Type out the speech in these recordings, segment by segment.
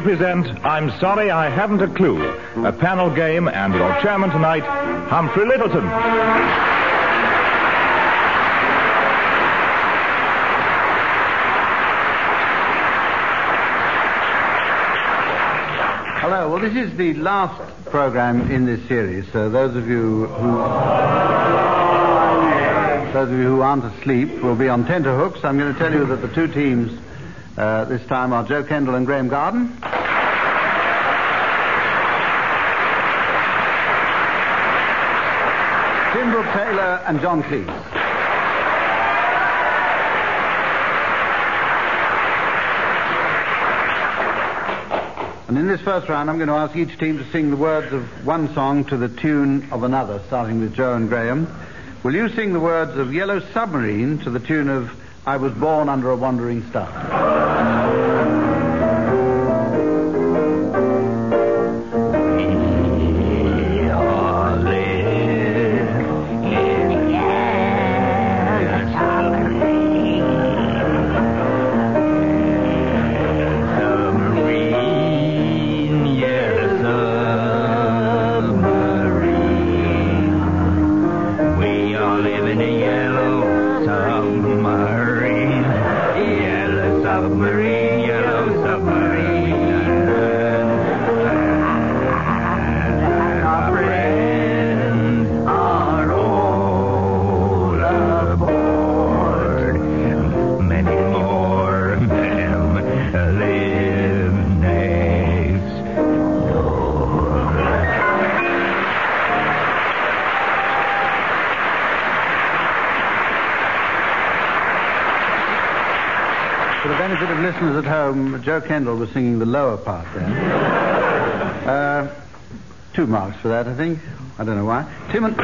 we present I'm Sorry I Haven't a Clue, a panel game, and your chairman tonight, Humphrey Lyttelton. Hello. Well, this is the last program in this series. So those of you who those of you who aren't asleep will be on tenterhooks. I'm going to tell you that the two teams uh, this time are Jo Kendall and Graeme Garden. Brooke Taylor and John Cleese. And in this first round, I'm going to ask each team to sing the words of one song to the tune of another, starting with Jo and Graeme. Will you sing the words of Yellow Submarine to the tune of I Was Born Under a Wandering Star? Listeners at home, Jo Kendall was singing the lower part there. uh, two marks for that, I think. I don't know why. Tim and...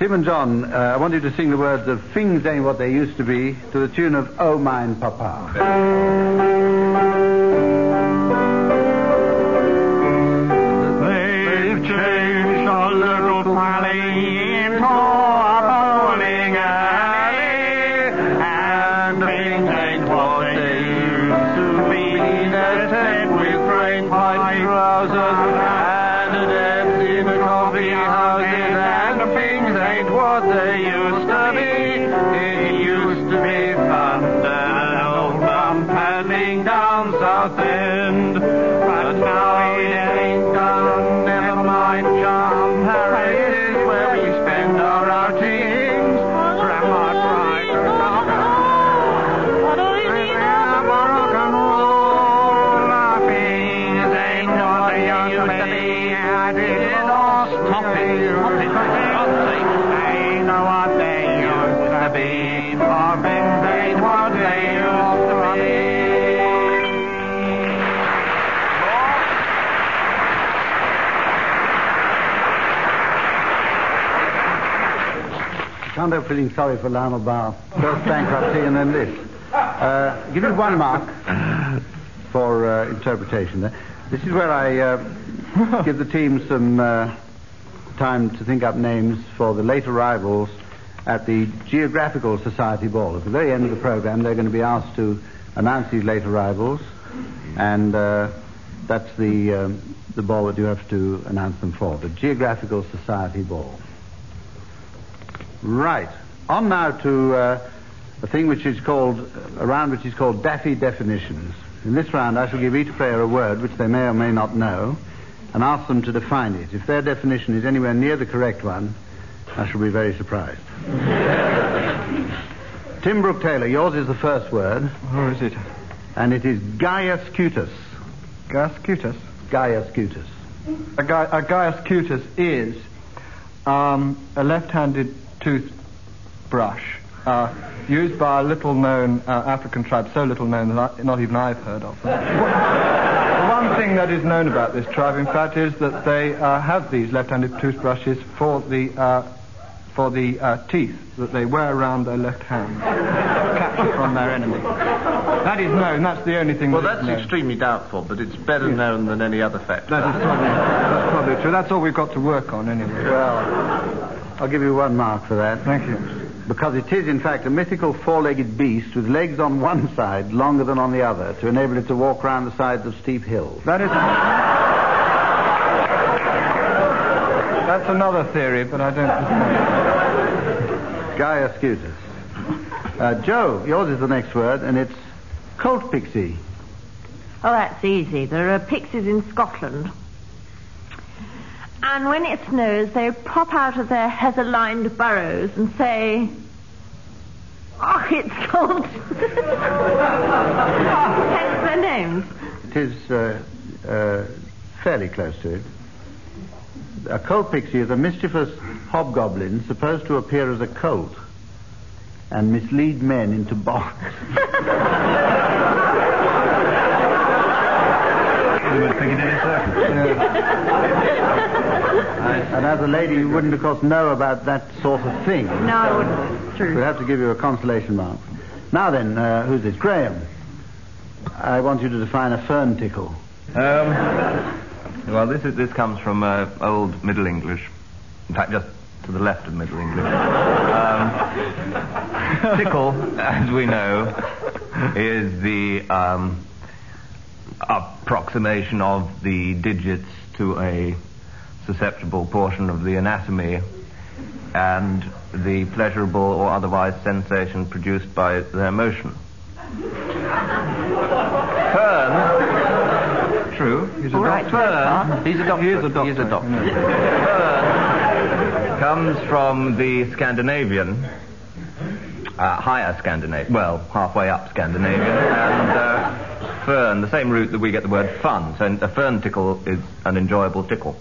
Tim and John, uh, I want you to sing the words of Things Ain't What They Used to Be to the tune of Oh Mein Papa. Ain't feeling sorry for Lionel Bart. First bankruptcy and then this. Uh, give it one mark for uh, interpretation there. This is where I uh, give the team some uh, time to think up names for the late arrivals at the Geographical Society Ball. At the very end of the program, they're going to be asked to announce these late arrivals, and uh, that's the, um, the ball that you have to announce them for, the Geographical Society Ball. Right. On now to uh, a thing which is called, a round which is called Daffy Definitions. In this round, I shall give each player a word which they may or may not know and ask them to define it. If their definition is anywhere near the correct one, I shall be very surprised. Tim Brooke Taylor, yours is the first word, Where is it? and it is gyascutus. Gaius cutus. gyascutus. A, gai- a gyascutus is um, a left-handed toothbrush uh, used by a little-known uh, African tribe, so little known that I, not even I've heard of them. The one thing that is known about this tribe, in fact, is that they uh, have these left-handed toothbrushes for the uh, for the uh, teeth that they wear around their left hand, capture from their enemy. That is known. That's the only thing. Well, that that's extremely doubtful, but it's better known than any other fact. That is probably, that's probably true. That's all we've got to work on anyway. Well, I'll give you one mark for that. Thank you. Because it is, in fact, a mythical four-legged beast with legs on one side longer than on the other to enable it to walk round the sides of steep hills. That is. That's another theory, but I don't. gyascutus. Uh, Jo, yours is the next word, and it's colt pixie. Oh, that's easy. There are pixies in Scotland. And when it snows, they pop out of their heather-lined burrows and say, Oh, it's cold. Hence their names. It is uh, uh, fairly close to it. A colt pixie is a mischievous hobgoblin supposed to appear as a colt and mislead men into bogs. and as a lady, you wouldn't, of course, know about that sort of thing. No, I wouldn't. True. We'll have to give you a consolation mark. Now then, uh, who's this? Graeme. I want you to define a fern tickle. Um, well, this is, this comes from uh, old Middle English. In fact, just to the left of Middle English. Um, tickle, as we know, is the um, approximation of the digits to a susceptible portion of the anatomy and the pleasurable or otherwise sensation produced by their motion. Fern, true, he's a All doctor. Fern. He's a doctor. He is a doctor. He's a doctor. Fern comes from the Scandinavian, uh, higher Scandinavian, well, halfway up Scandinavian, and uh, fern, the same root that we get the word fun. So a fern tickle is an enjoyable tickle.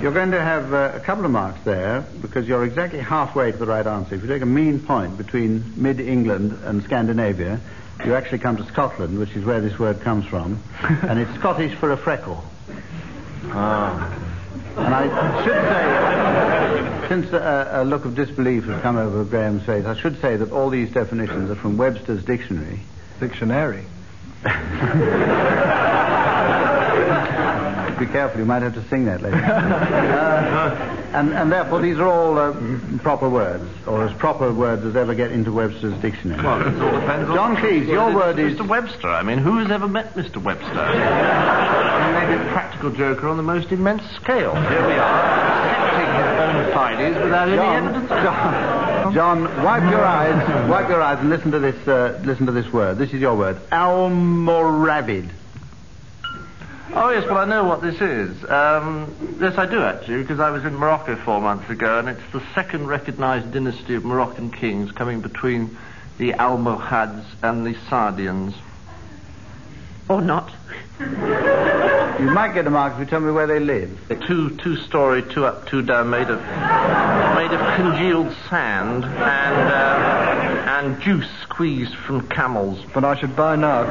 You're going to have uh, a couple of marks there because you're exactly halfway to the right answer. If you take a mean point between mid England and Scandinavia, you actually come to Scotland, which is where this word comes from, and it's Scottish for a freckle. Ah. And I should say, since a, a look of disbelief has come over Graeme's face, I should say that all these definitions are from Webster's dictionary. Dictionary. Be careful, you might have to sing that later. Uh, and, and therefore, these are all uh, proper words, or as proper words as ever get into Webster's dictionary. Well, it all depends on... John Cleese, your word is- Mr. Webster. I mean, who has ever met Mr. Webster? he may be a practical joker on the most immense scale. Here we are, accepting his bona fides without any evidence. John, John, wipe your eyes, wipe your eyes, and listen to this. Uh, listen to this word. This is your word, Almoravid. Oh, yes, well, I know what this is. Um, yes, I do, actually, because I was in Morocco four months ago, and it's the second recognized dynasty of Moroccan kings coming between the Almohads and the Saadians. Or not. You might get a mark if you tell me where they live. Two, two-story, two up, two down, made of, made of congealed sand and, uh, and juice squeezed from camels. But I should buy now.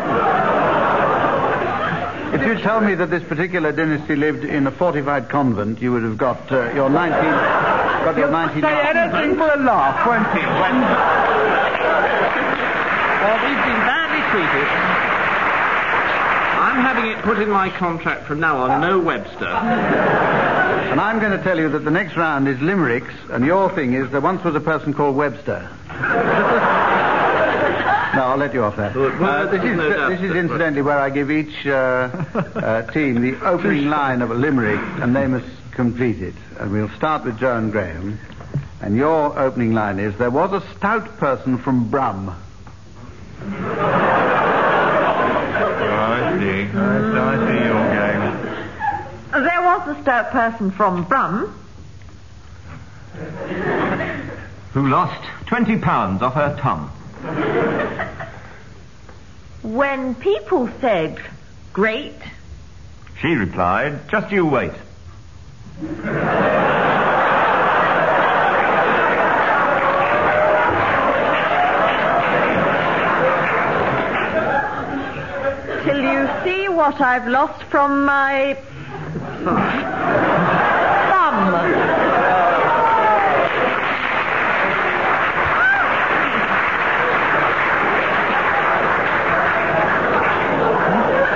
If you tell me that this particular dynasty lived in a fortified convent, you would have got uh, your 19. Got your 19. Say anything for a laugh, won't he? Well, we've been badly treated. I'm having it put in my contract from now on, no Webster. And I'm going to tell you that the next round is limericks, and your thing is there once was a person called Webster. no, I'll let you off that. Uh, this, is, this is incidentally where I give each uh, uh, team the opening line of a limerick, and they must complete it. And we'll start with Joan Graeme. And your opening line is, there was a stout person from Brum. I see. I, I see your game. There was a stout person from Brum. Who lost 20 pounds off her tum. When people said, great, She replied, just you wait. What I've lost from my thumb.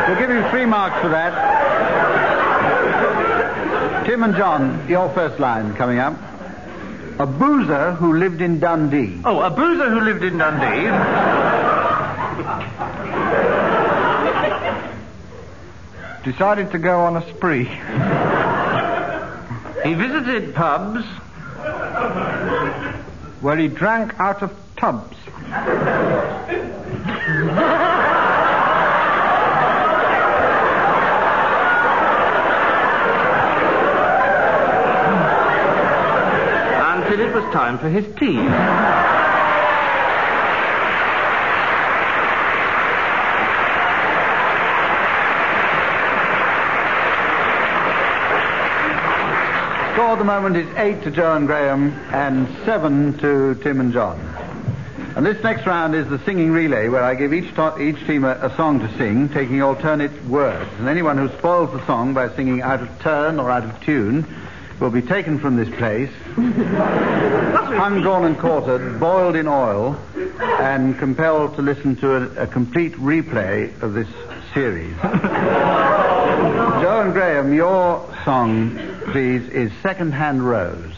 We'll give you three marks for that. Tim and John, your first line coming up. A boozer who lived in Dundee. Oh, a boozer who lived in Dundee. Decided to go on a spree. he visited pubs. Where he drank out of tubs. until it was time for his tea. The moment is eight to Jo and Graeme and seven to Tim and John. And this next round is the singing relay, where I give each, to- each team a, a song to sing, taking alternate words. And anyone who spoils the song by singing out of turn or out of tune will be taken from this place, hung, drawn, and quartered, boiled in oil, and compelled to listen to a, a complete replay of this series. Jo and Graeme, your song, please, is Second Hand Rose.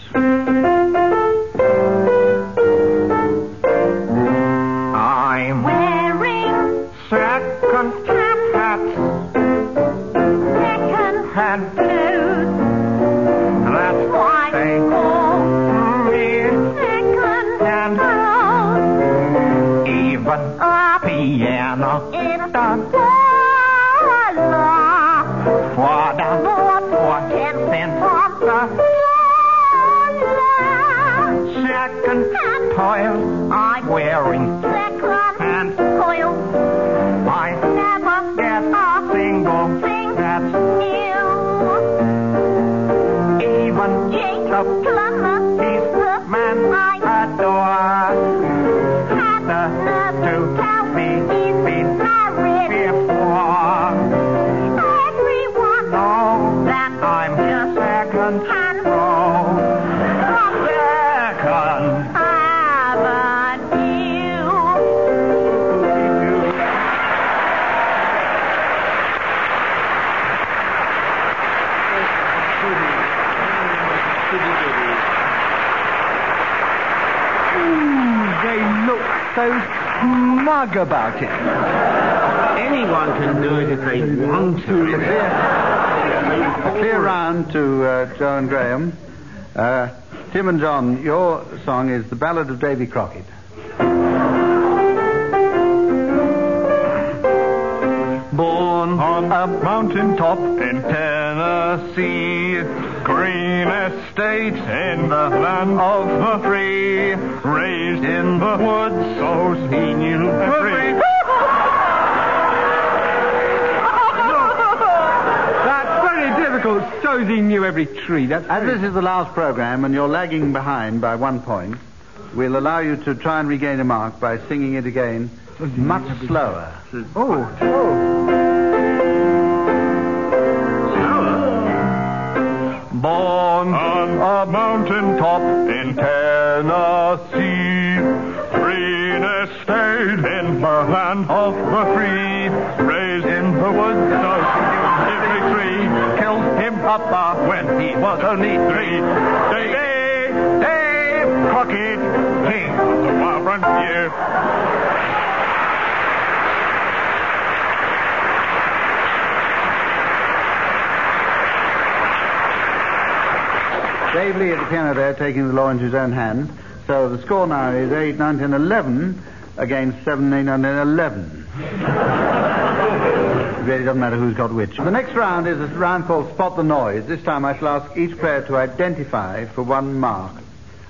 About it. Anyone can do it if they want to. A clear round to uh, Jo and Graeme. Uh, Tim and John, your song is The Ballad of Davy Crockett. Born on a mountain top in Tennessee, green estate in the land of the free, raised in the woods, so he knew every. That's very difficult. Shows he knew every tree. That's As this is the last program and you're lagging behind by one point, we'll allow you to try and regain a mark by singing it again much slower. Oh, oh. Born on a mountain top in Tennessee, green estate in the land of the free, raised in the woods, so every tree, killed him papa when he was only three. Dave, Dave Crockett, king of the wild frontier. Dave Lee at the piano there, taking the law into his own hand. So the score now is 8, 9, 10, 11 against 7, 8, 9, 10, 11. it really doesn't matter who's got which. The next round is a round called Spot the Noise. This time I shall ask each player to identify for one mark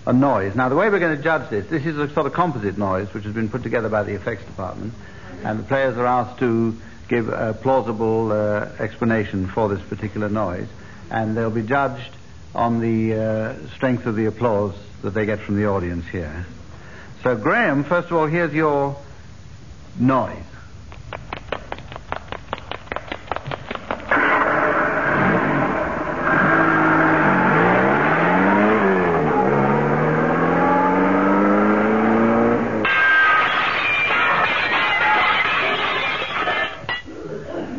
a noise. Now, the way we're going to judge this, this is a sort of composite noise which has been put together by the effects department, and the players are asked to give a plausible uh, explanation for this particular noise, and they'll be judged on the uh, strength of the applause that they get from the audience here. So, Graeme, first of all, here's your noise.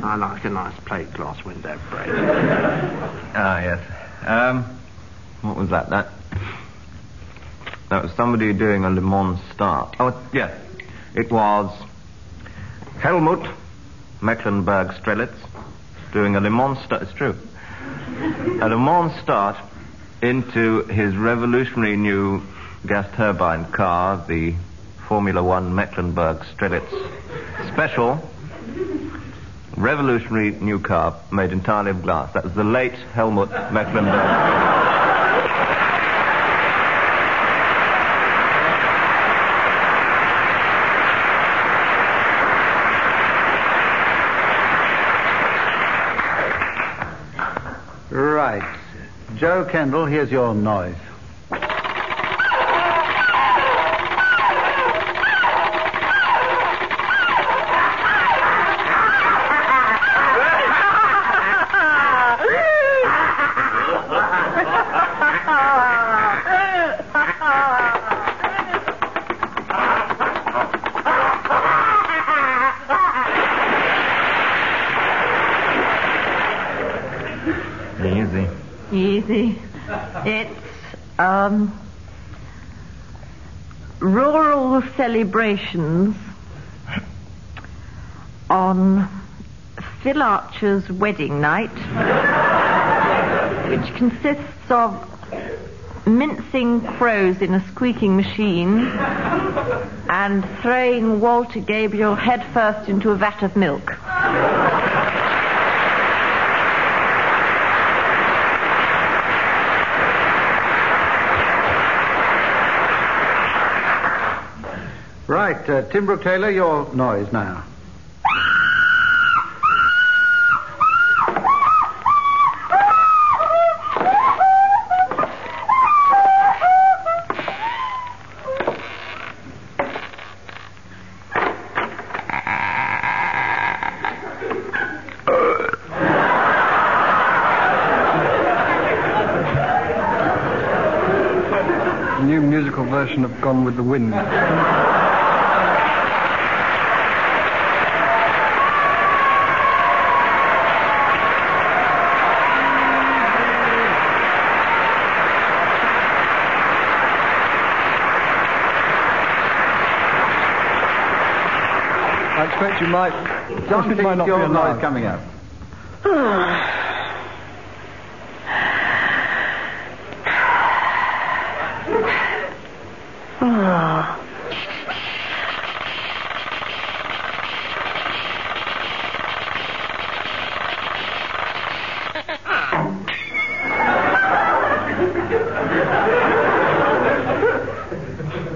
I like a nice plate glass window break. Ah, yes. Um, what was that? That That was somebody doing a Le Mans start. Oh, yeah. It was Helmut Mecklenburg Strelitz doing a Le Mans start. It's true. A Le Mans start into his revolutionary new gas turbine car, the Formula One Mecklenburg Strelitz Special. Revolutionary new car made entirely of glass. That was the late Helmut Mecklenburg. Right. Jo Kendall, here's your noise. Um, rural celebrations on Phil Archer's wedding night, which consists of mincing crows in a squeaking machine and throwing Walter Gabriel headfirst into a vat of milk. Right, uh, Tim Brooke Taylor, your noise now. New musical version of Gone with the Wind. I expect you might. John, it might please, not be your allowed. noise coming up.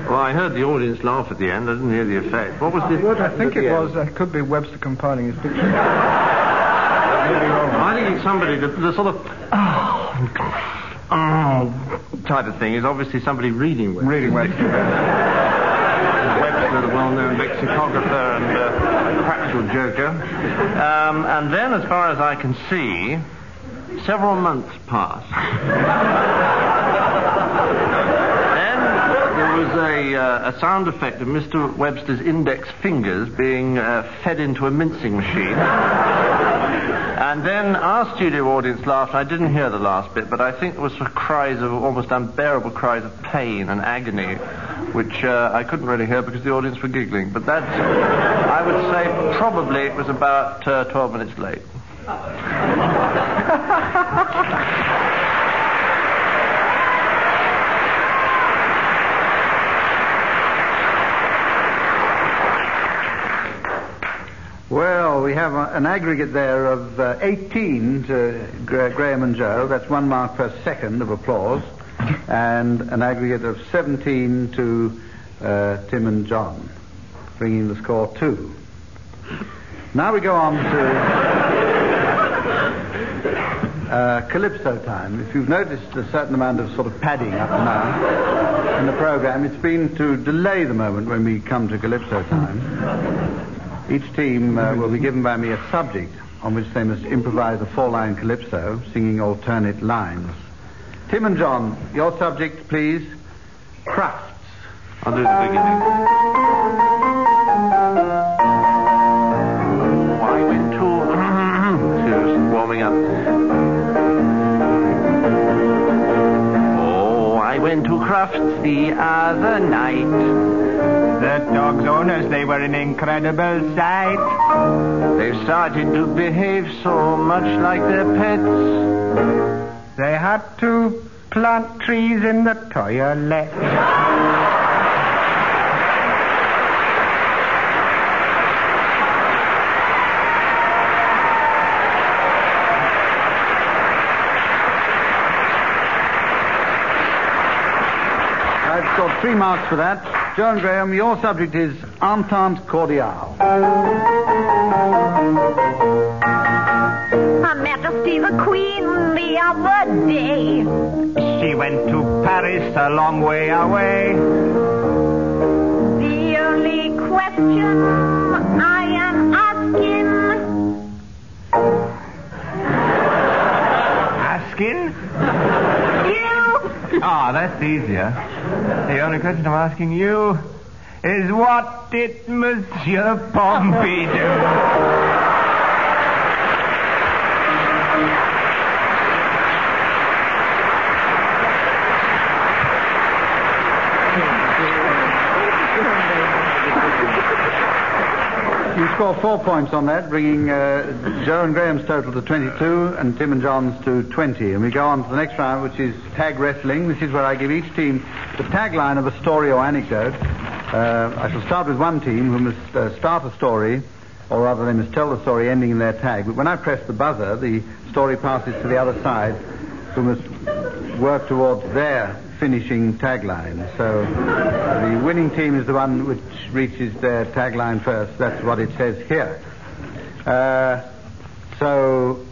Well, I heard the audience laugh at the end. I didn't hear the effect. What was the? What I think it was, uh, could be Webster compiling his picture. I think it's somebody the, the sort of oh, oh type of thing is obviously somebody reading Webster. Reading Webster. Webster, the well-known lexicographer and uh, practical joker. Um, and then, as far as I can see, several months passed. there was a, uh, a sound effect of Mr. Webster's index fingers being uh, fed into a mincing machine. And then our studio audience laughed. I didn't hear the last bit, but I think it was for cries of almost unbearable cries of pain and agony, which uh, I couldn't really hear because the audience were giggling. But that, I would say, probably it was about uh, 12 minutes late. Well, we have a, an aggregate there of uh, 18 to Gra- Graeme and Jo. That's one mark per second of applause. And an aggregate of 17 to uh, Tim and John, bringing the score two. Now we go on to uh, Calypso time. If you've noticed a certain amount of sort of padding up now in the program, it's been to delay the moment when we come to Calypso time. Each team uh, will be given by me a subject on which they must improvise a four-line calypso, singing alternate lines. Tim and John, your subject, please. Crufts. I'll do the beginning. Oh, I went to. Just warming up. Oh, I went to Crufts the other night. The dog's owners, they were an incredible sight. They started to behave so much like their pets. They had to plant trees in the toilet. I've scored three marks for that. John Graeme, your subject is Entente Cordiale. Her Majesty the Queen the other day. She went to Paris a long way away. The only question I am asking. Asking? Ah, that's easier. The only question I'm asking you is what did Monsieur Pompidou? You score four points on that, bringing uh, Jo and Graeme's total to 22 and Tim and John's to 20. And we go on to the next round, which is tag wrestling. This is where I give each team the tagline of a story or anecdote. Uh, I shall start with one team who must uh, start a story, or rather they must tell the story ending in their tag. But when I press the buzzer, the story passes to the other side, who must work towards their finishing tagline. So the winning team is the one which reaches their tagline first. That's what it says here. Uh, so,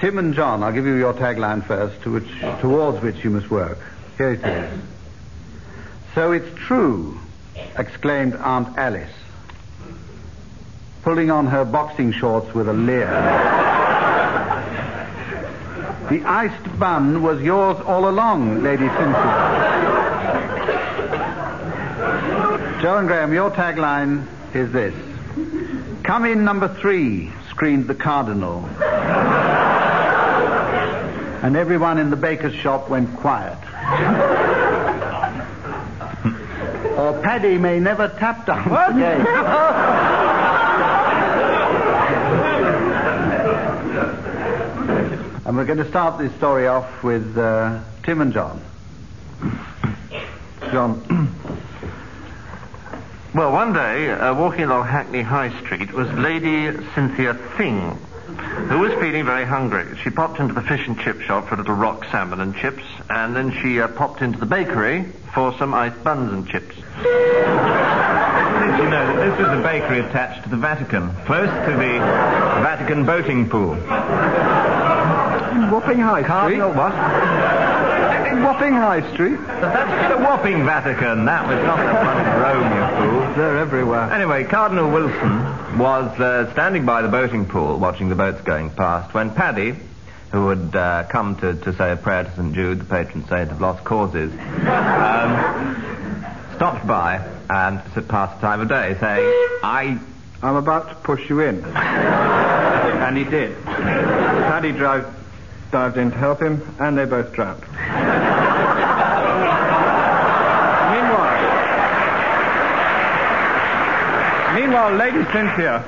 Tim and John, I'll give you your tagline first, to which, towards which you must work. Here it is. So it's true, exclaimed Aunt Alice, pulling on her boxing shorts with a leer. The iced bun was yours all along, Lady Cynthia. Jo and Graeme, your tagline is this. Come in number three, screamed the Cardinal. and everyone in the baker's shop went quiet. or Paddy may never tap dance again. And we're going to start this story off with uh, Tim and John. John. Well, one day, uh, walking along Hackney High Street was Lady Cynthia Thing, who was feeling very hungry. She popped into the fish and chip shop for a little rock salmon and chips, and then she uh, popped into the bakery for some iced buns and chips. Did you know that this was a bakery attached to the Vatican, close to the Vatican boating pool? Wapping High Street. Cardinal what? Wapping High Street. That's the Wapping Vatican. That was not the one in Rome, you fool. They're everywhere. Anyway, Cardinal Wilson was uh, standing by the boating pool watching the boats going past when Paddy, who had uh, come to, to say a prayer to St. Jude, the patron saint of lost causes, um, stopped by and passed the time of day saying, I I'm about to push you in. and he did. Paddy dived, dived in to help him, and they both drowned. Meanwhile, meanwhile, Lady Cynthia,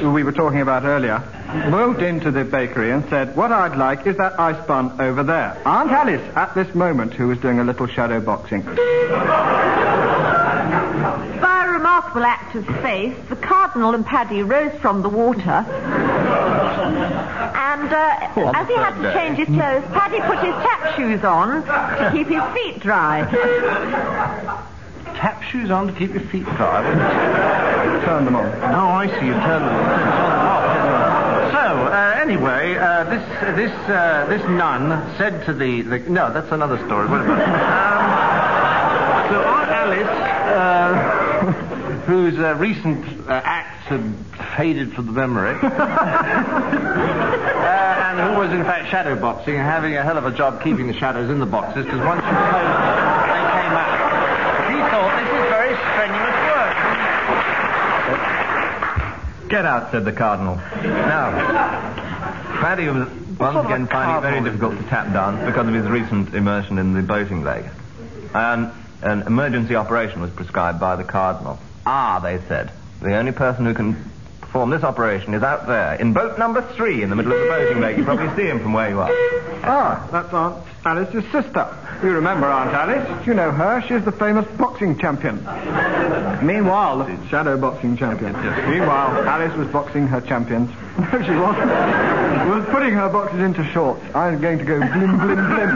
who we were talking about earlier, moved into the bakery and said, "What I'd like is that ice bun over there." Aunt Alice, at this moment, who was doing a little shadow boxing. By a remarkable act of faith, the Cardinal and Paddy rose from the water. And uh, as he had to change his clothes, Paddy put his tap shoes on to keep his feet dry. Tap shoes on to keep your feet dry. Turn them on. Oh, I see. You turn them on. So, uh, anyway, uh, this this uh, this nun said to the, the no, that's another story. Wait a minute. Um, so Aunt Alice, uh, whose uh, recent uh, acts had faded from the memory, uh, and who was in fact shadow boxing and having a hell of a job keeping the shadows in the boxes because once you closed them, they came out. He thought this is very strenuous work. Get out, said the Cardinal. Now, Paddy was once sort of again finding it very difficult to tap dance because of his recent immersion in the boating lake. and an emergency operation was prescribed by the cardinal. Ah, they said, the only person who can perform this operation is out there in boat number three in the middle of the boating lake. You probably see him from where you are. Ah, that's Aunt Alice's sister. You remember Aunt Alice? You know her. She's the famous boxing champion. Meanwhile, the shadow boxing champion. Meanwhile, Alice was boxing her champions. No, she wasn't. was putting her boxes into shorts. I was going to go blim, blim, blim.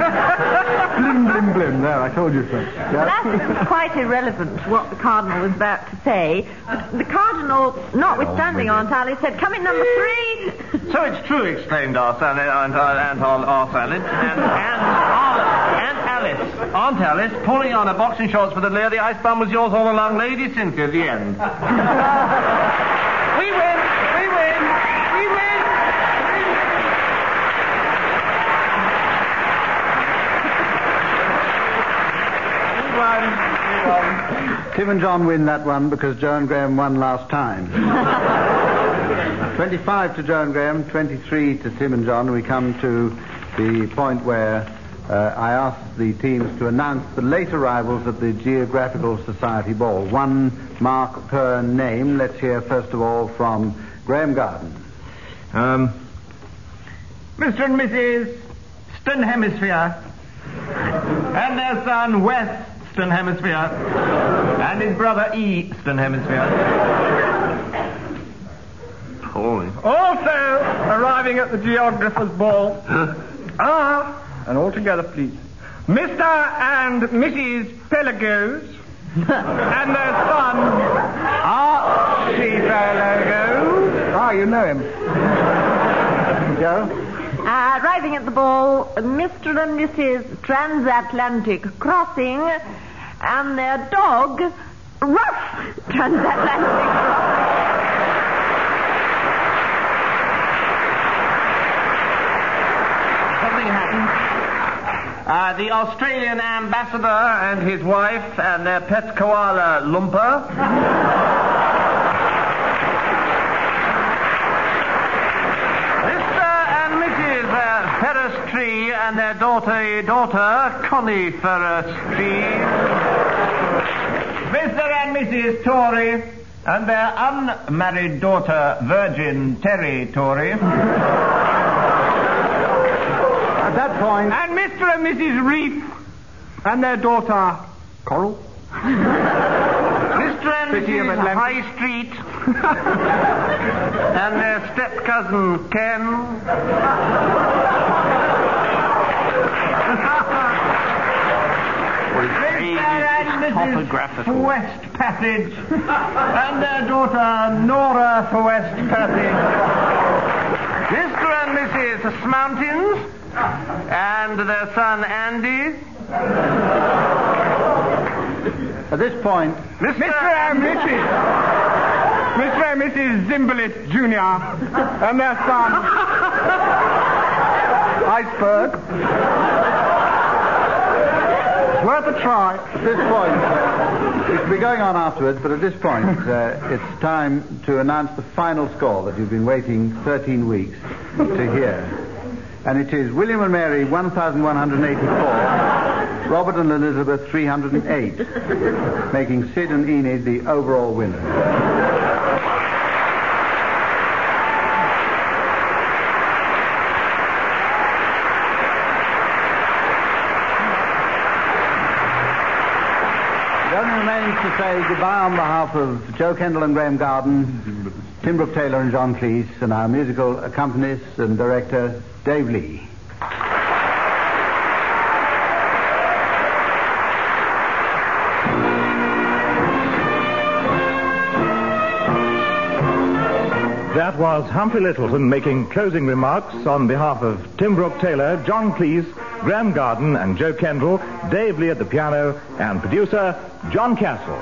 blim, blim, blim. There, I told you so. Yeah? That's quite irrelevant to what the Cardinal was about to say. The Cardinal, notwithstanding Aunt Alice, said, come in number three. So it's true, exclaimed Aunt Alice, Aunt, Aunt, Aunt, Aunt Alice, and, and, Aunt Alice, Aunt Alice, pulling on her boxing shorts for the layer, the ice bomb was yours all along, Lady Cynthia, the end. we win, we win. Tim and John win that one because Jo and Graeme won last time. 25 to Jo and Graeme, 23 to Tim and John. We come to the point where uh, I ask the teams to announce the late arrivals at the Geographical Society Ball. One mark per name. Let's hear first of all from Graeme Garden. Um, Mr. and Mrs. Stern Hemisphere. and their son, Western Hemisphere. and his brother, Eastern Hemisphere. Holy. Also arriving at the geographer's ball are, and all together please, Mr. and Mrs. Pelagos and their son, Archie Pelagos. Ah, you know him. Jo? Uh, arriving at the ball, Mr. and Mrs. Transatlantic Crossing and their dog, Ruff Transatlantic. Uh, the Australian ambassador and his wife and their pet koala, Lumper. Mr. and Mrs. Uh, Ferris Tree and their daughter, daughter Coniferous Tree. Mr. and Mrs. Tory and their unmarried daughter, Virgin Terry Tory. At that point, And Mr. and Mrs. Reef and their daughter, Coral. Mr. and City Mrs. High Street. and their step cousin, Ken. and Mrs. topographical. West Passage and their daughter, Nora for West Passage. Mr. and Mrs. Mountains and their son Andy. at this point, Mr. and Mrs. Mr. and Mrs. Zimbalist Jr. and their son, Iceberg. Worth a try. At this point, it could be going on afterwards, but at this point, uh, it's time to announce the final score that you've been waiting 13 weeks to hear. And it is William and Mary 1,184, Robert and Elizabeth 308, making Sid and Enid the overall winners. It only remains to say goodbye on behalf of Jo Kendall and Graeme Garden, Tim Brooke Taylor and John Cleese, and our musical accompanist and director, Dave Lee. That was Humphrey Lyttelton making closing remarks on behalf of Tim Brooke Taylor, John Cleese, Graeme Garden, and Jo Kendall, Dave Lee at the piano, and producer John Castle.